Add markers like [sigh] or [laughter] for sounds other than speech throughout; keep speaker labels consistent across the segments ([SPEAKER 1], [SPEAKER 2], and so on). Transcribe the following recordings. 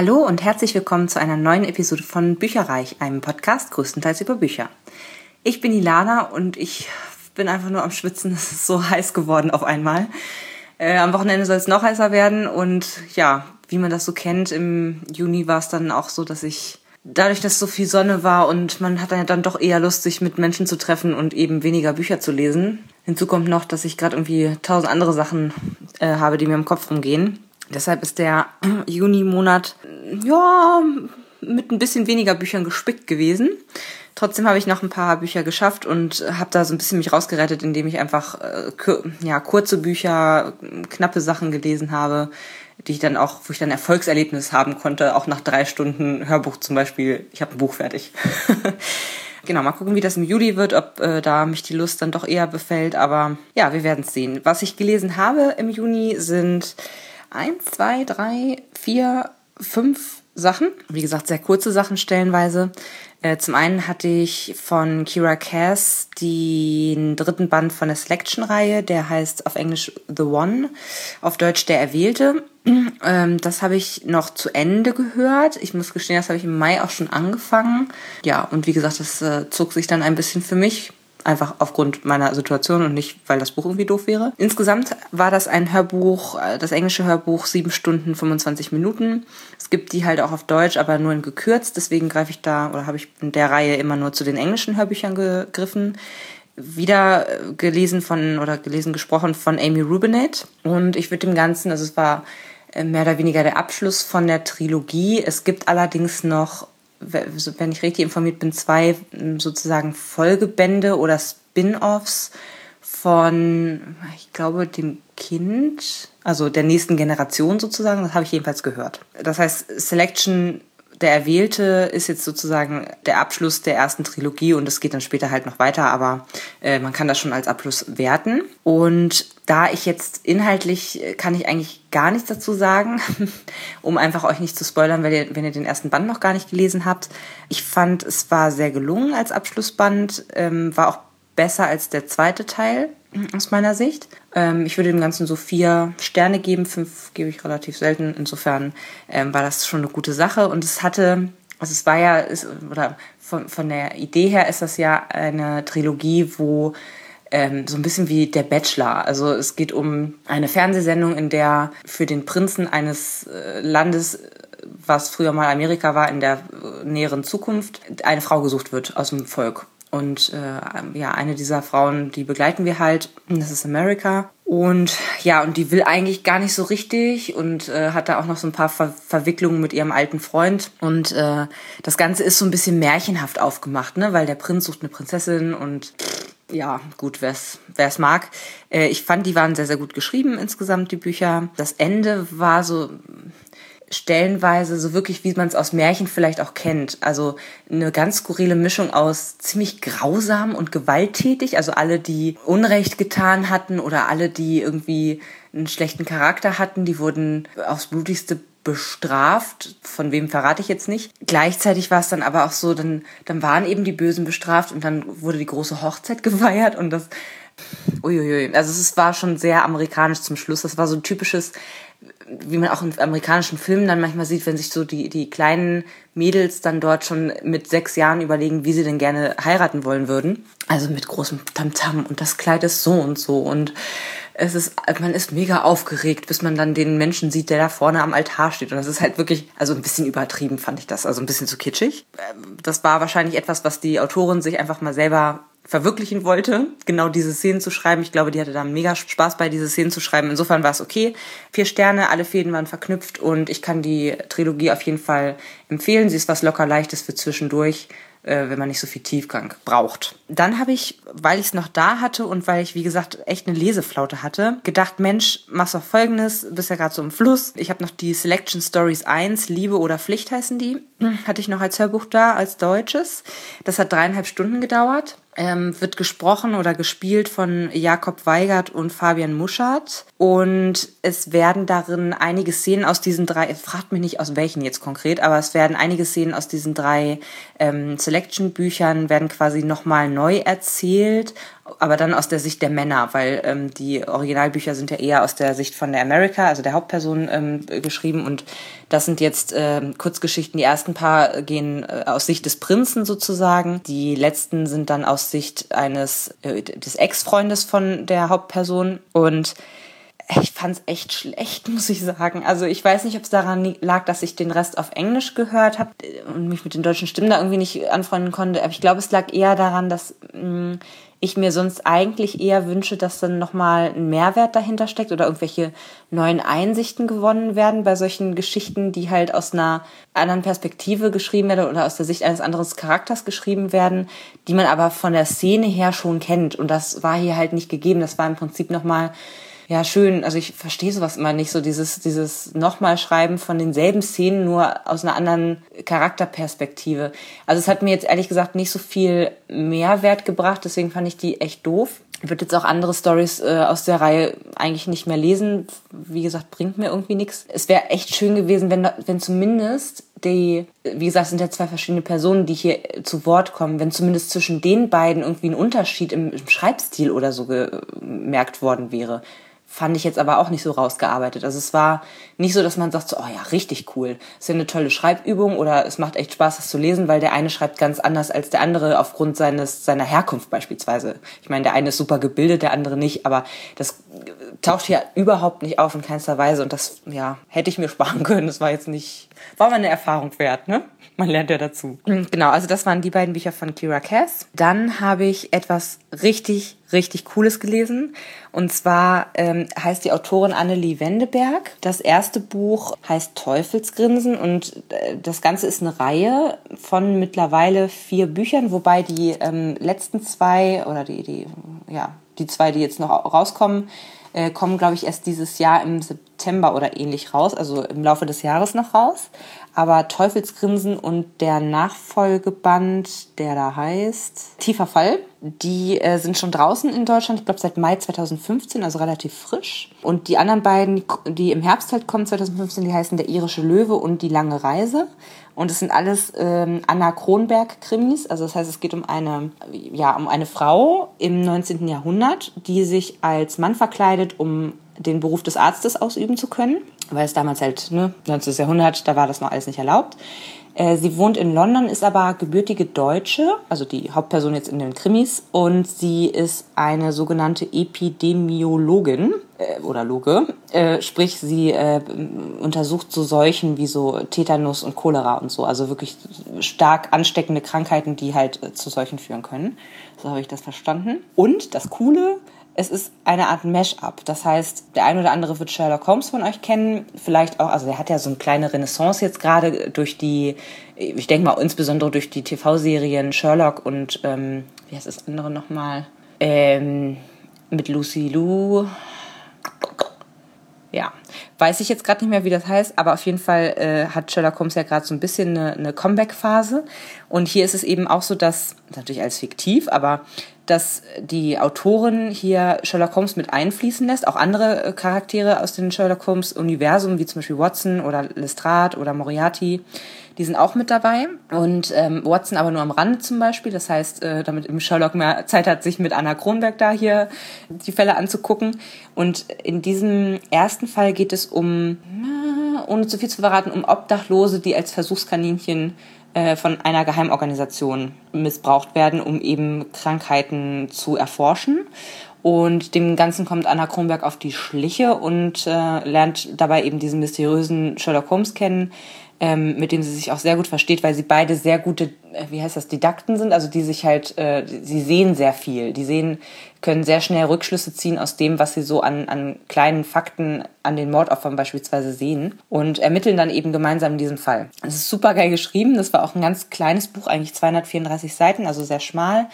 [SPEAKER 1] Hallo und herzlich willkommen zu einer neuen Episode von Bücherreich, einem Podcast größtenteils über Bücher. Ich bin Ilana und ich bin einfach nur am Schwitzen. [laughs] Es ist so heiß geworden auf einmal. Äh, am Wochenende soll es noch heißer werden und ja, wie man das so kennt, im Juni war es dann auch so, dass ich dadurch, dass so viel Sonne war und man hat dann doch eher Lust, sich mit Menschen zu treffen und eben weniger Bücher zu lesen. Hinzu kommt noch, dass ich gerade irgendwie tausend andere Sachen äh, habe, die mir im Kopf rumgehen. Deshalb ist der [clears throat] Juni-Monat, ja, mit ein bisschen weniger Büchern gespickt gewesen. Trotzdem habe ich noch ein paar Bücher geschafft und habe da so ein bisschen mich rausgerettet, indem ich einfach äh, ja, kurze Bücher, knappe Sachen gelesen habe, die ich dann auch, wo ich dann Erfolgserlebnis haben konnte, auch nach drei Stunden Hörbuch zum Beispiel. Ich habe ein Buch fertig. [laughs] genau, mal gucken, wie das im Juli wird, ob äh, da mich die Lust dann doch eher befällt. Aber ja, wir werden es sehen. Was ich gelesen habe im Juni sind eins, zwei, drei, vier, fünf Sachen. Wie gesagt, sehr kurze Sachen stellenweise. Äh, zum einen hatte ich von Kira Cass den dritten Band von der Selection-Reihe, der heißt auf Englisch The One, auf Deutsch Der Erwählte. [clears throat] Ähm, das habe ich noch zu Ende gehört. Ich muss gestehen, das habe ich im Mai auch schon angefangen. Ja, und wie gesagt, das äh, zog sich dann ein bisschen für mich einfach aufgrund meiner Situation und nicht, weil das Buch irgendwie doof wäre. Insgesamt war das ein Hörbuch, äh, das englische Hörbuch, sieben Stunden 25 Minuten. Es gibt die halt auch auf Deutsch, aber nur in gekürzt. Deswegen greife ich da oder habe ich in der Reihe immer nur zu den englischen Hörbüchern gegriffen wieder äh, gelesen von oder gelesen gesprochen von Amy Rubinet und ich würde dem Ganzen, also es war äh, mehr oder weniger der Abschluss von der Trilogie. Es gibt allerdings noch wenn ich richtig informiert bin, zwei hm, sozusagen Folgebände oder Spin-offs von, ich glaube, dem Kind, also der nächsten Generation sozusagen. Das habe ich jedenfalls gehört. Das heißt, Selection der Erwählte ist jetzt sozusagen der Abschluss der ersten Trilogie und es geht dann später halt noch weiter, aber äh, man kann das schon als Abschluss werten. Und da ich jetzt inhaltlich äh, kann ich eigentlich gar nichts dazu sagen, [laughs] um einfach euch nicht zu spoilern, wenn ihr, wenn ihr den ersten Band noch gar nicht gelesen habt. Ich fand, es war sehr gelungen als Abschlussband, ähm, war auch besser als der zweite Teil aus meiner Sicht. Ähm, ich würde dem Ganzen so vier Sterne geben, fünf gebe ich relativ selten. Insofern ähm, war das schon eine gute Sache und es hatte, also es war ja, ist, oder von, von der Idee her ist das ja eine Trilogie, wo ähm, so ein bisschen wie der Bachelor. Also es geht um eine Fernsehsendung, in der für den Prinzen eines äh, Landes was früher mal Amerika war, in der äh, näheren Zukunft, eine Frau gesucht wird aus dem Volk. Und äh, ja, eine dieser Frauen, die begleiten wir halt. Das ist America. Und ja, und die will eigentlich gar nicht so richtig und äh, hat da auch noch so ein paar Ver Verwicklungen mit ihrem alten Freund. Und äh, das Ganze ist so ein bisschen märchenhaft aufgemacht, ne? Weil der Prinz sucht eine Prinzessin und ja, gut, wer es mag. Äh, ich fand, die waren sehr, sehr gut geschrieben insgesamt, die Bücher. Das Ende war so stellenweise so wirklich, wie man es aus Märchen vielleicht auch kennt. Also eine ganz skurrile Mischung aus ziemlich grausam und gewalttätig. Also alle, die Unrecht getan hatten oder alle, die irgendwie einen schlechten Charakter hatten, die wurden aufs blutigste bestraft. Von wem verrate ich jetzt nicht. Gleichzeitig war es dann aber auch so, dann, dann waren eben die Bösen bestraft und dann wurde die große Hochzeit [laughs] geweiert und das Uiuiui. Also es war schon sehr amerikanisch zum Schluss. Das war so ein typisches wie man auch in amerikanischen Filmen dann manchmal sieht, wenn sich so die, die kleinen Mädels dann dort schon mit sechs Jahren überlegen, wie sie denn gerne heiraten wollen würden. Also mit großem Tamtam -Tam und das Kleid ist so und so und es ist, man ist mega aufgeregt, bis man dann den Menschen sieht, der da vorne am Altar steht. Und das ist halt wirklich, also ein bisschen übertrieben fand ich das, also ein bisschen zu kitschig. Das war wahrscheinlich etwas, was die Autorin sich einfach mal selber verwirklichen wollte, genau diese Szenen zu schreiben. Ich glaube, die hatte da mega Spaß bei, diese Szenen zu schreiben. Insofern war es okay. Vier Sterne, alle Fäden waren verknüpft und ich kann die Trilogie auf jeden Fall empfehlen. Sie ist was locker leichtes für zwischendurch äh, wenn man nicht so viel Tiefgang braucht. Dann habe ich, weil ich es noch da hatte und weil ich, wie gesagt, echt eine Leseflaute hatte, gedacht, Mensch, machst doch folgendes, bist ja gerade so im Fluss. Ich habe noch die Selection Stories 1, Liebe oder Pflicht heißen die, hatte ich noch als Hörbuch da, als deutsches. Das hat dreieinhalb Stunden gedauert ähm, wird gesprochen oder gespielt von Jakob Weigert und Fabian Muschert. Und es werden darin einige Szenen aus diesen drei, fragt mich nicht aus welchen jetzt konkret, aber es werden einige Szenen aus diesen drei ähm, Selection-Büchern werden quasi nochmal neu erzählt aber dann aus der Sicht der Männer, weil ähm, die Originalbücher sind ja eher aus der Sicht von der America, also der Hauptperson, ähm, geschrieben. Und das sind jetzt ähm, Kurzgeschichten. Die ersten paar gehen äh, aus Sicht des Prinzen sozusagen. Die letzten sind dann aus Sicht eines äh, des Ex-Freundes von der Hauptperson. Und ich fand's echt schlecht, [laughs] muss ich sagen. Also ich weiß nicht, ob es daran lag, dass ich den Rest auf Englisch gehört habe und mich mit den deutschen Stimmen da irgendwie nicht anfreunden konnte. Aber ich glaube, es lag eher daran, dass mh, mm, ich mir sonst eigentlich eher wünsche, dass dann nochmal ein Mehrwert dahinter steckt oder irgendwelche neuen Einsichten gewonnen werden bei solchen Geschichten, die halt aus einer anderen Perspektive geschrieben werden oder aus der Sicht eines anderen Charakters geschrieben werden, die man aber von der Szene her schon kennt. Und das war hier halt nicht gegeben. Das war im Prinzip nochmal ja, schön. Also ich verstehe sowas immer nicht, so dieses, dieses nochmal Schreiben von denselben Szenen, nur aus einer anderen Charakterperspektive. Also es hat mir jetzt ehrlich gesagt nicht so viel Mehrwert gebracht, deswegen fand ich die echt doof. Ich würde jetzt auch andere Stories äh, aus der Reihe eigentlich nicht mehr lesen. Wie gesagt, bringt mir irgendwie nichts. Es wäre echt schön gewesen, wenn, wenn zumindest die, wie gesagt, es sind ja zwei verschiedene Personen, die hier zu Wort kommen, wenn zumindest zwischen den beiden irgendwie ein Unterschied im, im Schreibstil oder so gemerkt worden wäre fand ich jetzt aber auch nicht so rausgearbeitet. Also es war nicht so, dass man sagt, so, oh ja, richtig cool. ist ja eine tolle Schreibübung oder es macht echt Spaß, das zu lesen, weil der eine schreibt ganz anders als der andere aufgrund seines, seiner Herkunft beispielsweise. Ich meine, der eine ist super gebildet, der andere nicht, aber das taucht hier überhaupt nicht auf in keinster Weise und das, ja, hätte ich mir [laughs] sparen können. Das war jetzt nicht, war mal eine Erfahrung wert, ne? Man lernt ja dazu. Genau, also das waren die beiden Bücher von Kira Cass. Dann habe ich etwas richtig, richtig Cooles gelesen. Und zwar ähm, heißt die Autorin Annelie Wendeberg. Das erste Buch heißt Teufelsgrinsen und äh, das Ganze ist eine Reihe von mittlerweile vier Büchern, wobei die ähm, letzten zwei oder die, die, ja, die zwei, die jetzt noch rauskommen, äh, kommen, glaube ich, erst dieses Jahr im September oder ähnlich raus, also im Laufe des Jahres noch raus. Aber Teufelsgrinsen und der Nachfolgeband, der da heißt Tiefer Fall, die äh, sind schon draußen in Deutschland, ich glaube seit Mai 2015, also relativ frisch. Und die anderen beiden, die im Herbst halt kommen, 2015, die heißen Der irische Löwe und Die lange Reise. Und es sind alles ähm, Anna Kronberg-Krimis. Also das heißt, es geht um eine, ja, um eine Frau im 19. Jahrhundert, die sich als Mann verkleidet, um den Beruf des Arztes ausüben zu können, weil es damals halt, ne, 19. Jahrhundert, da war das noch alles nicht erlaubt. Äh, sie wohnt in London, ist aber gebürtige Deutsche, also die Hauptperson jetzt in den Krimis, und sie ist eine sogenannte Epidemiologin äh, oder Loge, äh, sprich sie äh, untersucht so Seuchen wie so Tetanus und Cholera und so, also wirklich stark ansteckende Krankheiten, die halt äh, zu Seuchen führen können. So habe ich das verstanden. Und das Coole, es ist eine Art Mash-up. Das heißt, der ein oder andere wird Sherlock Holmes von euch kennen. Vielleicht auch, also er hat ja so eine kleine Renaissance jetzt gerade durch die, ich denke mal insbesondere durch die TV-Serien Sherlock und, ähm, wie heißt das andere nochmal? Ähm, mit Lucy Lou. Ja, weiß ich jetzt gerade nicht mehr, wie das heißt, aber auf jeden Fall äh, hat Sherlock Holmes ja gerade so ein bisschen eine, eine Comeback-Phase. Und hier ist es eben auch so, dass, natürlich als fiktiv, aber dass die Autorin hier Sherlock Holmes mit einfließen lässt, auch andere äh, Charaktere aus dem Sherlock Holmes Universum, wie zum Beispiel Watson oder Lestrade oder Moriarty, die sind auch mit dabei. Und ähm, Watson aber nur am Rande zum Beispiel. Das heißt, äh, damit im Sherlock mehr Zeit hat, sich mit Anna Kronberg da hier die Fälle anzugucken. Und in diesem ersten Fall geht es um, ohne zu viel zu verraten, um Obdachlose, die als Versuchskaninchen äh, von einer Geheimorganisation missbraucht werden, um eben Krankheiten zu erforschen. Und dem Ganzen kommt Anna Kronberg auf die Schliche und äh, lernt dabei eben diesen mysteriösen Sherlock Holmes kennen, ähm, mit dem sie sich auch sehr gut versteht, weil sie beide sehr gute, äh, wie heißt das, Didakten sind, also die sich halt, äh, sie sehen sehr viel, die sehen, können sehr schnell Rückschlüsse ziehen aus dem, was sie so an, an kleinen Fakten an den Mordopfern beispielsweise sehen und ermitteln dann eben gemeinsam diesen Fall. Es ist super geil geschrieben, das war auch ein ganz kleines Buch, eigentlich 234 Seiten, also sehr schmal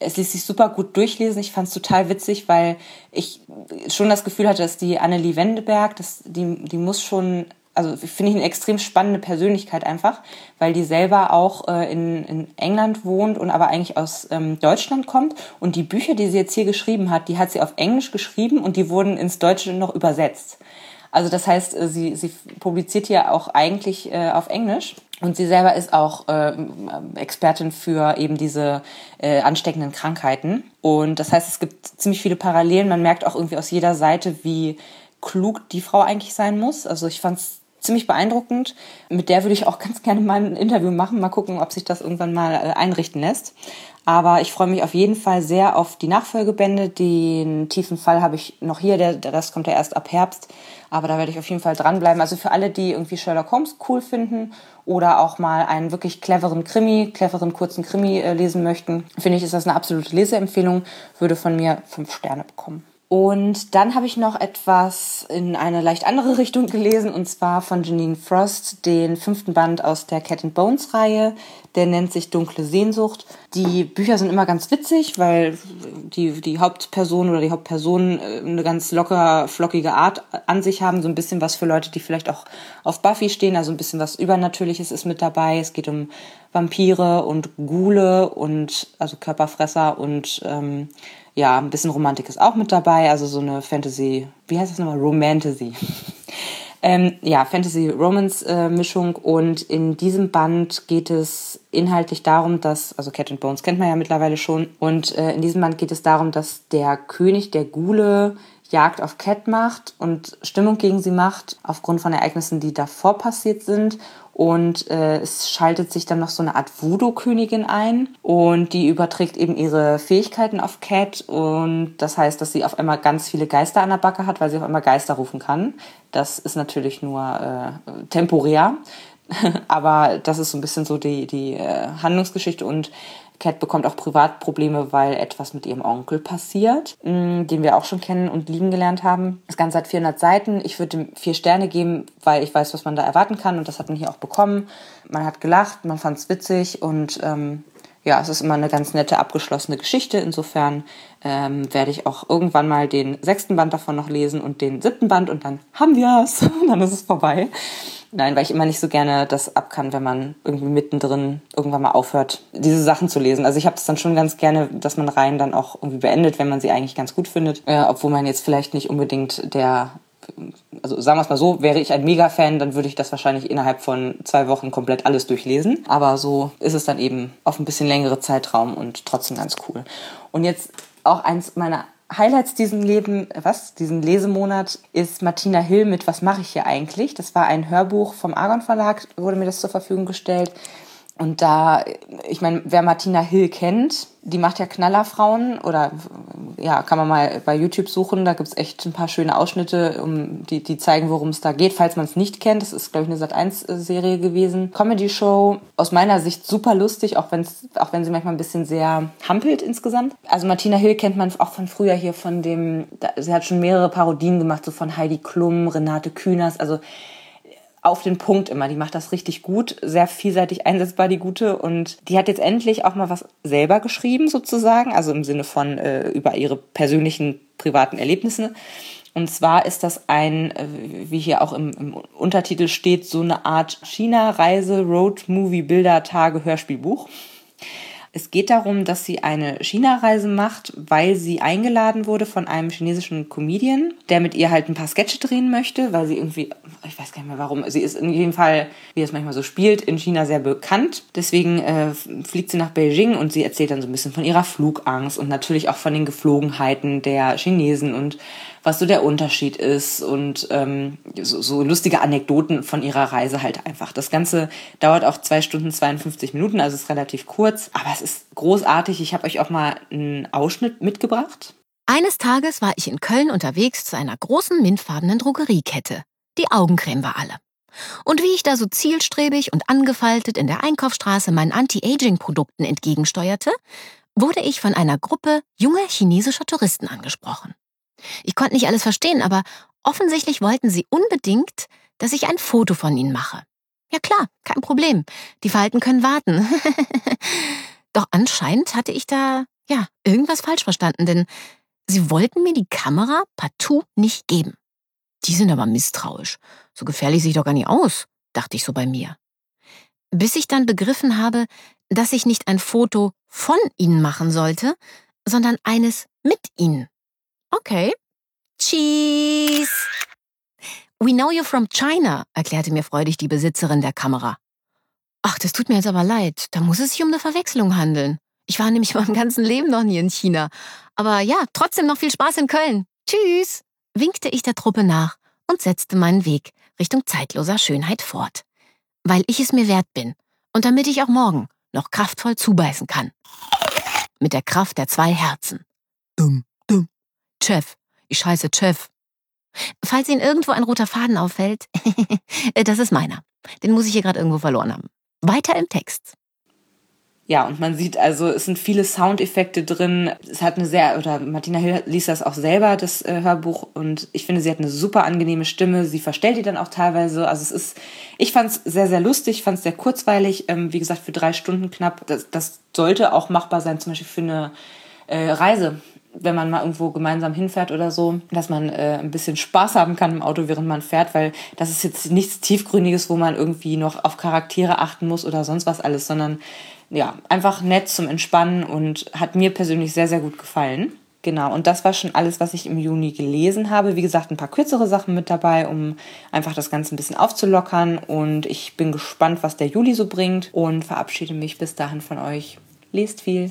[SPEAKER 1] es ließ sich super gut durchlesen. Ich fand es total witzig, weil ich schon das Gefühl hatte, dass die Annelie Wendeberg, dass die, die muss schon also finde ich eine extrem spannende Persönlichkeit einfach, weil die selber auch äh, in, in England wohnt und aber eigentlich aus ähm, Deutschland kommt. Und die Bücher, die sie jetzt hier geschrieben hat, die hat sie auf Englisch geschrieben und die wurden ins Deutsche noch übersetzt. Also das heißt, äh, sie, sie publiziert hier auch eigentlich äh, auf Englisch. Und sie selber ist auch äh, Expertin für eben diese äh, ansteckenden Krankheiten. Und das heißt, es gibt ziemlich viele Parallelen. Man merkt auch irgendwie aus jeder Seite, wie klug die Frau eigentlich sein muss. Also ich fand es ziemlich beeindruckend. Mit der würde ich auch [laughs] ganz gerne mal ein Interview machen. Mal gucken, ob sich das irgendwann mal äh, einrichten lässt. Aber ich freue mich auf jeden Fall sehr auf die Nachfolgebände. Den tiefen Fall habe ich noch hier, der, das kommt ja erst ab Herbst. Aber da werde ich auf jeden Fall dranbleiben. Also für alle, die irgendwie Sherlock Holmes cool finden oder auch mal einen wirklich cleveren Krimi, cleveren kurzen Krimi äh, lesen möchten, finde ich, ist das eine absolute Leseempfehlung. Würde von mir fünf Sterne bekommen. Und dann habe ich noch etwas in eine leicht andere [laughs] Richtung gelesen, und zwar von Janine Frost, den fünften Band aus der Cat and Bones Reihe. Der nennt sich Dunkle Sehnsucht. Die Bücher sind immer ganz witzig, weil die, die Hauptperson oder die Hauptpersonen äh, eine ganz locker, flockige Art an sich haben. So ein bisschen was für Leute, die vielleicht auch auf Buffy stehen. Also ein bisschen was Übernatürliches ist mit dabei. Es geht um Vampire und Ghule und also Körperfresser und ähm, ja, ein bisschen Romantik ist auch mit dabei, also so eine Fantasy, wie heißt das nochmal? Romantasy. [laughs] ähm, ja, Fantasy-Romance-Mischung und in diesem Band geht es inhaltlich darum, dass, also Cat and Bones kennt man ja mittlerweile schon, und äh, in diesem Band geht es darum, dass der König der Gule Jagd auf Cat macht und Stimmung gegen sie macht, aufgrund von Ereignissen, die davor passiert sind und äh, es schaltet sich dann noch so eine Art Voodoo-Königin ein und die überträgt eben ihre Fähigkeiten auf Cat. Und das heißt, dass sie auf einmal ganz viele Geister an der Backe hat, weil sie auf einmal Geister rufen kann. Das ist natürlich nur äh, temporär, [laughs] aber das ist so ein bisschen so die, die äh, Handlungsgeschichte. Und Cat bekommt auch Privatprobleme, weil etwas mit ihrem Onkel passiert, mm, den wir auch schon kennen und lieben gelernt haben. Das Ganze hat 400 Seiten. Ich würde vier Sterne geben, weil ich weiß, was man da erwarten kann und das hat man hier auch bekommen. Man hat gelacht, man fand es witzig und ähm, ja, es ist immer eine ganz nette abgeschlossene Geschichte. Insofern ähm, werde ich auch irgendwann mal den sechsten Band davon noch lesen und den siebten Band und dann haben wir es. [laughs] dann ist es vorbei. Nein, weil ich immer nicht so gerne das ab kann, wenn man irgendwie mittendrin irgendwann mal aufhört, diese Sachen zu lesen. Also ich habe es dann schon ganz gerne, dass man Reihen dann auch irgendwie beendet, wenn man sie eigentlich ganz gut findet. Äh, obwohl man jetzt vielleicht nicht unbedingt der also sagen wir es mal so, wäre ich ein Mega-Fan, dann würde ich das wahrscheinlich innerhalb von zwei Wochen komplett alles durchlesen. Aber so ist es dann eben auf ein bisschen längere Zeitraum und trotzdem ganz cool. Und jetzt auch eins meiner Highlights diesen Leben, was, diesen Lesemonat ist Martina Hill mit Was mache ich hier eigentlich? Das war ein Hörbuch vom Argon Verlag, wurde mir das zur Verfügung gestellt. Und da, ich meine, wer Martina Hill kennt, die macht ja Knallerfrauen oder ja, kann man mal bei YouTube suchen. Da gibt's echt ein paar schöne Ausschnitte, um die, die zeigen, worum es da geht, falls man es nicht kennt. Das ist, glaube ich, eine Sat1-Serie gewesen. Comedy-Show, aus meiner Sicht super lustig, auch, wenn's, auch wenn sie manchmal ein bisschen sehr hampelt insgesamt. Also Martina Hill kennt man auch von früher hier von dem, sie hat schon mehrere Parodien gemacht, so von Heidi Klum, Renate Künast, also auf den Punkt immer. Die macht das richtig gut, sehr vielseitig einsetzbar, die gute. Und die hat jetzt endlich auch mal was selber geschrieben, sozusagen, also im Sinne von äh, über ihre persönlichen privaten Erlebnisse. Und zwar ist das ein, äh, wie hier auch im, im Untertitel steht, so eine Art China-Reise, Road-Movie, Bilder, Tage, Hörspielbuch. Es geht darum, dass sie eine China-Reise macht, weil sie eingeladen wurde von einem chinesischen Comedian, der mit ihr halt ein paar Sketche drehen möchte, weil sie irgendwie, ich weiß gar nicht mehr warum, sie ist in jedem Fall, wie es manchmal so spielt, in China sehr bekannt. Deswegen äh, fliegt sie nach Beijing und sie erzählt dann so ein bisschen von ihrer Flugangst und natürlich auch von den Geflogenheiten der Chinesen und was so der Unterschied ist und ähm, so, so lustige Anekdoten von ihrer Reise halt einfach. Das Ganze dauert auch zwei Stunden 52 Minuten, also ist relativ kurz, aber es ist großartig. Ich habe euch auch mal einen Ausschnitt mitgebracht.
[SPEAKER 2] Eines Tages war ich in Köln unterwegs zu einer großen mintfarbenen Drogeriekette. Die Augencreme war alle. Und wie ich da so zielstrebig und angefaltet in der Einkaufsstraße meinen Anti-Aging-Produkten entgegensteuerte, wurde ich von einer Gruppe junger chinesischer Touristen angesprochen. Ich konnte nicht alles verstehen, aber offensichtlich wollten sie unbedingt, dass ich ein Foto von ihnen mache. Ja klar, kein Problem. Die Falten können warten. [laughs] Doch anscheinend hatte ich da, ja, irgendwas falsch verstanden, denn sie wollten mir die Kamera partout nicht geben. Die sind aber misstrauisch. So gefährlich ich doch gar nicht aus, dachte ich so bei mir. Bis ich dann begriffen habe, dass ich nicht ein Foto von ihnen machen sollte, sondern eines mit ihnen. Okay. Cheese. We know you from China, erklärte mir freudig die Besitzerin der Kamera. Ach, das tut mir jetzt aber leid. Da muss es sich um eine Verwechslung handeln. Ich war nämlich [laughs] meinem ganzen Leben noch nie in China. Aber ja, trotzdem noch viel Spaß in Köln. Tschüss, winkte ich der Truppe nach und setzte meinen Weg Richtung zeitloser Schönheit fort. Weil ich es mir wert bin und damit ich auch morgen noch kraftvoll zubeißen kann. Mit der Kraft der zwei Herzen. Dumm, dumm. Chef. Ich heiße Chef. Falls Ihnen irgendwo ein roter Faden auffällt, [laughs] das ist meiner. Den muss ich hier gerade irgendwo verloren haben. Weiter im Text.
[SPEAKER 1] Ja, und man sieht also, es sind viele Soundeffekte drin. Es hat eine sehr, oder Martina Hill liest das auch selber, das äh, Hörbuch. Und ich finde, sie hat eine super angenehme Stimme. Sie verstellt die dann auch teilweise. Also es ist, ich fand es sehr, sehr lustig, fand es sehr kurzweilig. Ähm, wie gesagt, für drei Stunden knapp. Das, das sollte auch machbar sein, zum Beispiel für eine äh, Reise wenn man mal irgendwo gemeinsam hinfährt oder so, dass man äh, ein bisschen Spaß haben kann im Auto, während man fährt, weil das ist jetzt nichts Tiefgründiges, wo man irgendwie noch auf Charaktere achten muss oder sonst was alles, sondern ja, einfach nett zum Entspannen und hat mir persönlich sehr, sehr gut gefallen. Genau, und das war schon alles, was ich im Juni gelesen habe. Wie gesagt, ein paar kürzere Sachen mit dabei, um einfach das Ganze ein bisschen aufzulockern. Und ich bin gespannt, was der Juli so bringt und verabschiede mich bis dahin von euch. Lest viel.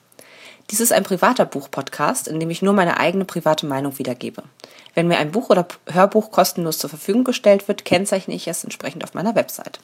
[SPEAKER 1] Dies ist ein privater Buch-Podcast, in dem ich nur meine eigene private Meinung wiedergebe. Wenn mir ein Buch oder Hörbuch kostenlos zur Verfügung gestellt wird, kennzeichne ich es entsprechend auf meiner Website.